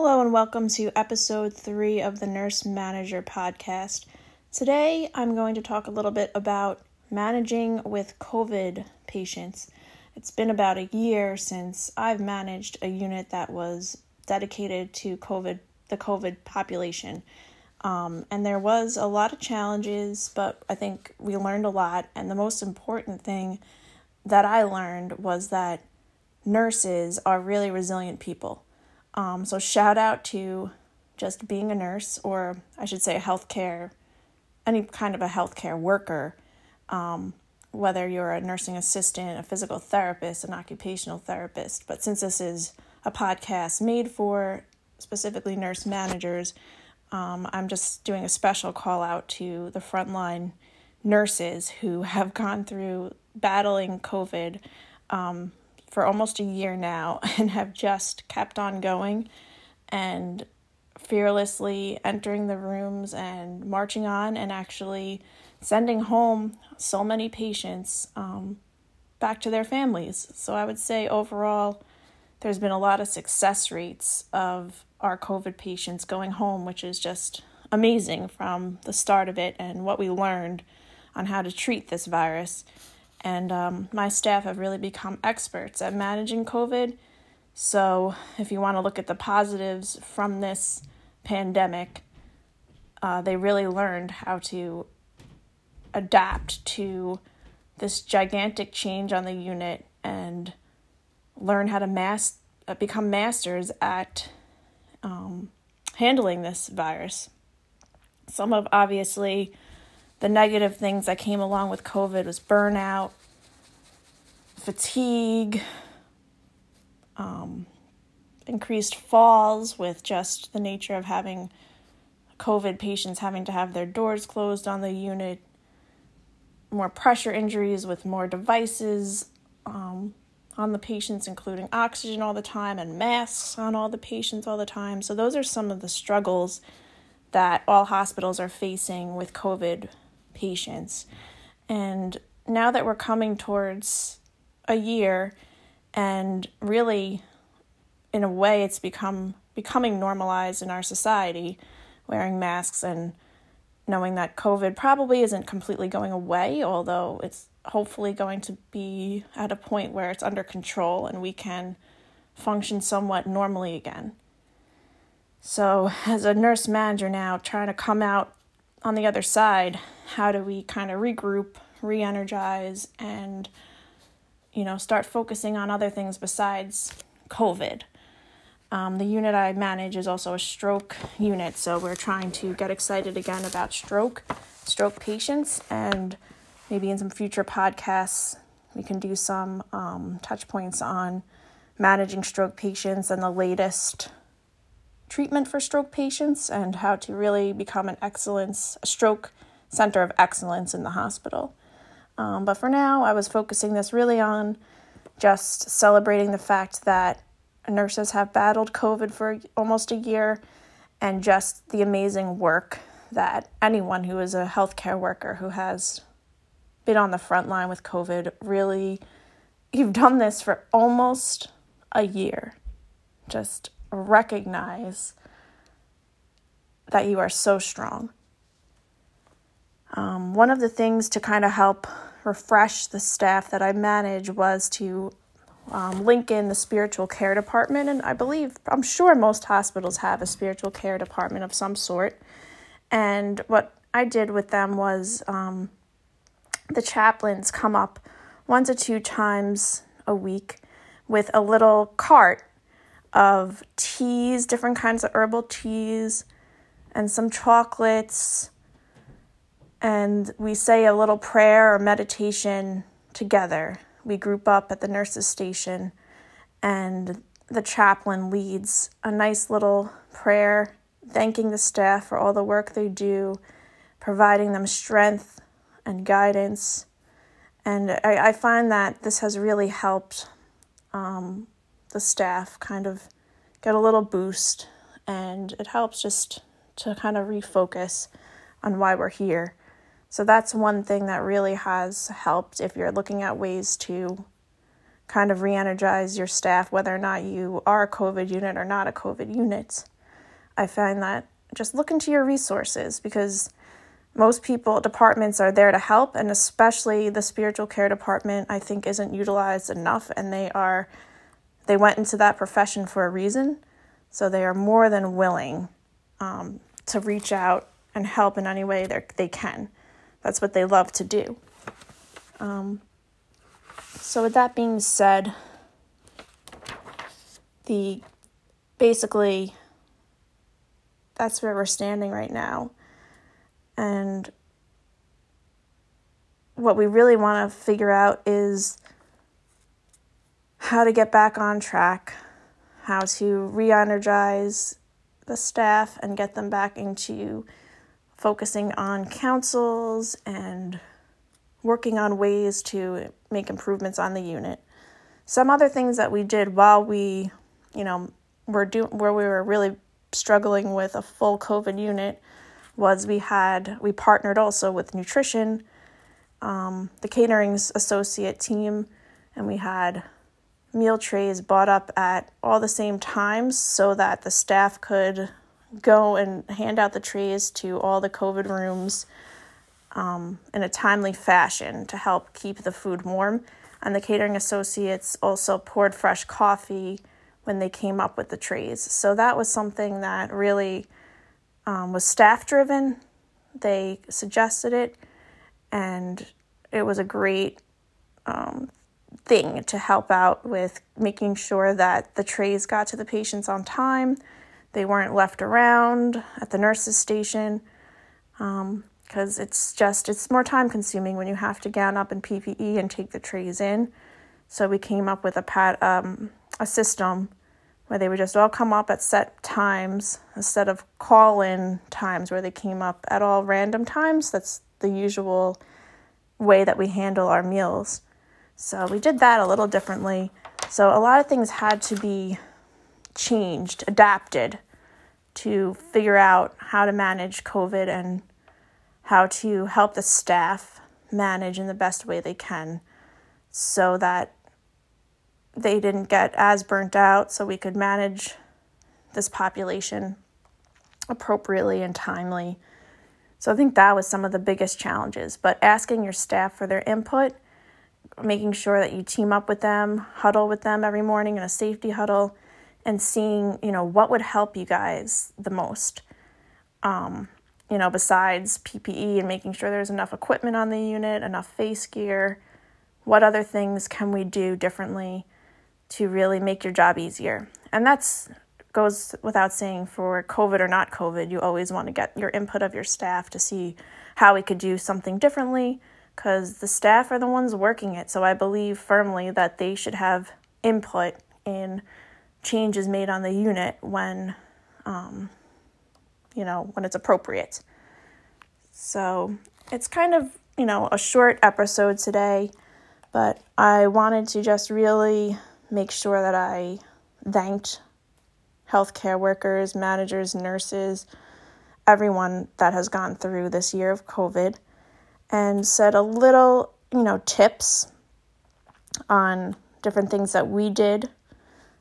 Hello, and welcome to episode three of the Nurse Manager podcast. Today, I'm going to talk a little bit about managing with COVID patients. It's been about a year since I've managed a unit that was dedicated to COVID, the COVID population. Um, and there was a lot of challenges, but I think we learned a lot. And the most important thing that I learned was that nurses are really resilient people. Um, so, shout out to just being a nurse, or I should say, a healthcare, any kind of a healthcare worker, um, whether you're a nursing assistant, a physical therapist, an occupational therapist. But since this is a podcast made for specifically nurse managers, um, I'm just doing a special call out to the frontline nurses who have gone through battling COVID um, for almost a year now and have just kept on going and fearlessly entering the rooms and marching on and actually sending home so many patients um, back to their families. So I would say overall, there's been a lot of success rates of our COVID patients going home, which is just amazing from the start of it and what we learned on how to treat this virus. And um, my staff have really become experts at managing COVID. So, if you want to look at the positives from this pandemic, uh, they really learned how to adapt to this gigantic change on the unit and learn how to mas- uh, become masters at um, handling this virus. Some of obviously the negative things that came along with COVID was burnout, fatigue, um, increased falls with just the nature of having COVID patients having to have their doors closed on the unit, more pressure injuries with more devices um, on the patients, including oxygen all the time and masks on all the patients all the time. So, those are some of the struggles that all hospitals are facing with COVID patients. And now that we're coming towards a year and really in a way it's become becoming normalized in our society wearing masks and knowing that covid probably isn't completely going away although it's hopefully going to be at a point where it's under control and we can function somewhat normally again so as a nurse manager now trying to come out on the other side, how do we kind of regroup, re energize, and you know, start focusing on other things besides COVID? Um, the unit I manage is also a stroke unit, so we're trying to get excited again about stroke, stroke patients, and maybe in some future podcasts we can do some um, touch points on managing stroke patients and the latest treatment for stroke patients and how to really become an excellence, a stroke center of excellence in the hospital. Um, but for now, I was focusing this really on just celebrating the fact that nurses have battled COVID for almost a year and just the amazing work that anyone who is a healthcare worker who has been on the front line with COVID really, you've done this for almost a year. Just recognize that you are so strong. Um, one of the things to kind of help refresh the staff that I manage was to um, link in the spiritual care department. And I believe, I'm sure most hospitals have a spiritual care department of some sort. And what I did with them was um, the chaplains come up once or two times a week with a little cart of teas, different kinds of herbal teas, and some chocolates. And we say a little prayer or meditation together. We group up at the nurse's station, and the chaplain leads a nice little prayer, thanking the staff for all the work they do, providing them strength and guidance. And I, I find that this has really helped um, the staff kind of get a little boost and it helps just to kind of refocus on why we're here. So that's one thing that really has helped if you're looking at ways to kind of re energize your staff, whether or not you are a COVID unit or not a COVID unit. I find that just look into your resources because most people, departments are there to help, and especially the spiritual care department, I think, isn't utilized enough, and they are, they went into that profession for a reason, so they are more than willing um, to reach out and help in any way they can. That's what they love to do. Um, so, with that being said, the basically that's where we're standing right now. And what we really want to figure out is how to get back on track, how to re energize the staff and get them back into focusing on councils and working on ways to make improvements on the unit. Some other things that we did while we, you know, were doing where we were really struggling with a full COVID unit was we had we partnered also with nutrition, um, the catering's associate team, and we had meal trays bought up at all the same times so that the staff could go and hand out the trays to all the COVID rooms um, in a timely fashion to help keep the food warm. And the catering associates also poured fresh coffee when they came up with the trays. So that was something that really um, was staff driven. They suggested it, and it was a great um, thing to help out with making sure that the trays got to the patients on time. They weren't left around at the nurse's station. Um, because it's just it's more time consuming when you have to gown up in PPE and take the trays in. So we came up with a pat um, a system where they would just all come up at set times instead of call in times where they came up at all random times. That's the usual way that we handle our meals. So we did that a little differently. So a lot of things had to be changed, adapted to figure out how to manage COVID and how to help the staff manage in the best way they can so that they didn't get as burnt out, so we could manage this population appropriately and timely. So I think that was some of the biggest challenges. But asking your staff for their input, making sure that you team up with them, huddle with them every morning in a safety huddle, and seeing, you know, what would help you guys the most. Um, you know, besides PPE and making sure there's enough equipment on the unit, enough face gear, what other things can we do differently to really make your job easier? And that's goes without saying for COVID or not COVID, you always want to get your input of your staff to see how we could do something differently because the staff are the ones working it. So I believe firmly that they should have input in changes made on the unit when um, you know, when it's appropriate. So it's kind of, you know, a short episode today, but I wanted to just really make sure that I thanked healthcare workers, managers, nurses, everyone that has gone through this year of COVID and said a little, you know, tips on different things that we did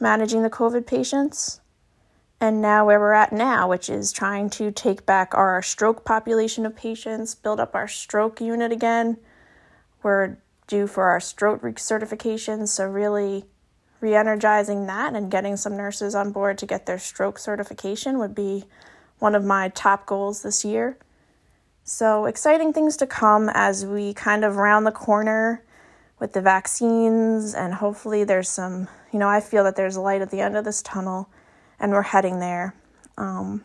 managing the COVID patients and now where we're at now, which is trying to take back our stroke population of patients, build up our stroke unit again. We're due for our stroke certification, so really re energizing that and getting some nurses on board to get their stroke certification would be one of my top goals this year. So, exciting things to come as we kind of round the corner with the vaccines, and hopefully, there's some, you know, I feel that there's a light at the end of this tunnel and we're heading there. Um,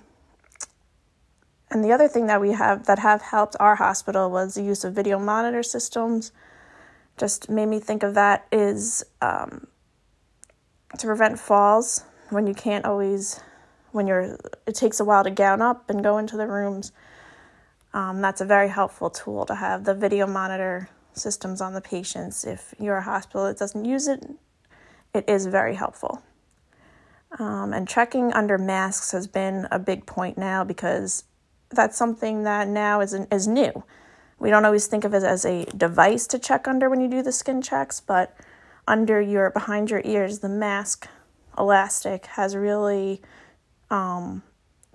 and the other thing that we have that have helped our hospital was the use of video monitor systems. Just made me think of that is um, to prevent falls when you can't always when you're it takes a while to gown up and go into the rooms. Um, that's a very helpful tool to have the video monitor systems on the patients. If you're a hospital that doesn't use it, it is very helpful. Um, and checking under masks has been a big point now because that's something that now is, is new. We don't always think of it as a device to check under when you do the skin checks, but under your behind your ears, the mask elastic has really um,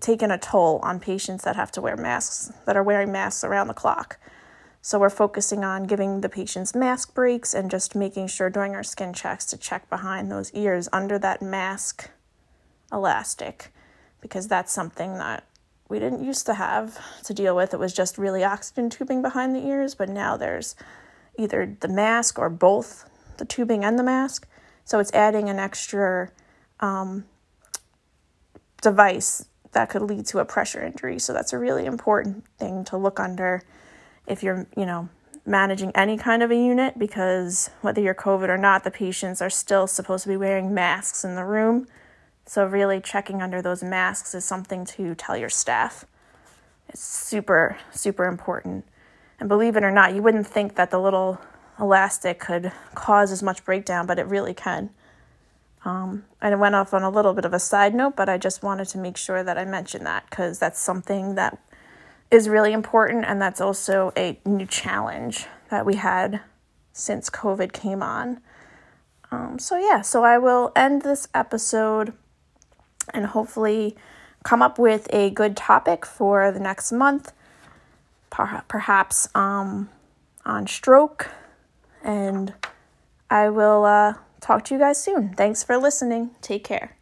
taken a toll on patients that have to wear masks, that are wearing masks around the clock. So we're focusing on giving the patients mask breaks and just making sure during our skin checks to check behind those ears under that mask elastic because that's something that we didn't used to have to deal with. It was just really oxygen tubing behind the ears, but now there's either the mask or both the tubing and the mask. So it's adding an extra um, device that could lead to a pressure injury. So that's a really important thing to look under if you're, you know, managing any kind of a unit because whether you're COVID or not, the patients are still supposed to be wearing masks in the room. So, really checking under those masks is something to tell your staff. It's super, super important. And believe it or not, you wouldn't think that the little elastic could cause as much breakdown, but it really can. Um, it went off on a little bit of a side note, but I just wanted to make sure that I mentioned that because that's something that is really important, and that's also a new challenge that we had since COVID came on. Um, so, yeah, so I will end this episode and hopefully come up with a good topic for the next month, perhaps um, on stroke. And I will uh, talk to you guys soon. Thanks for listening. Take care.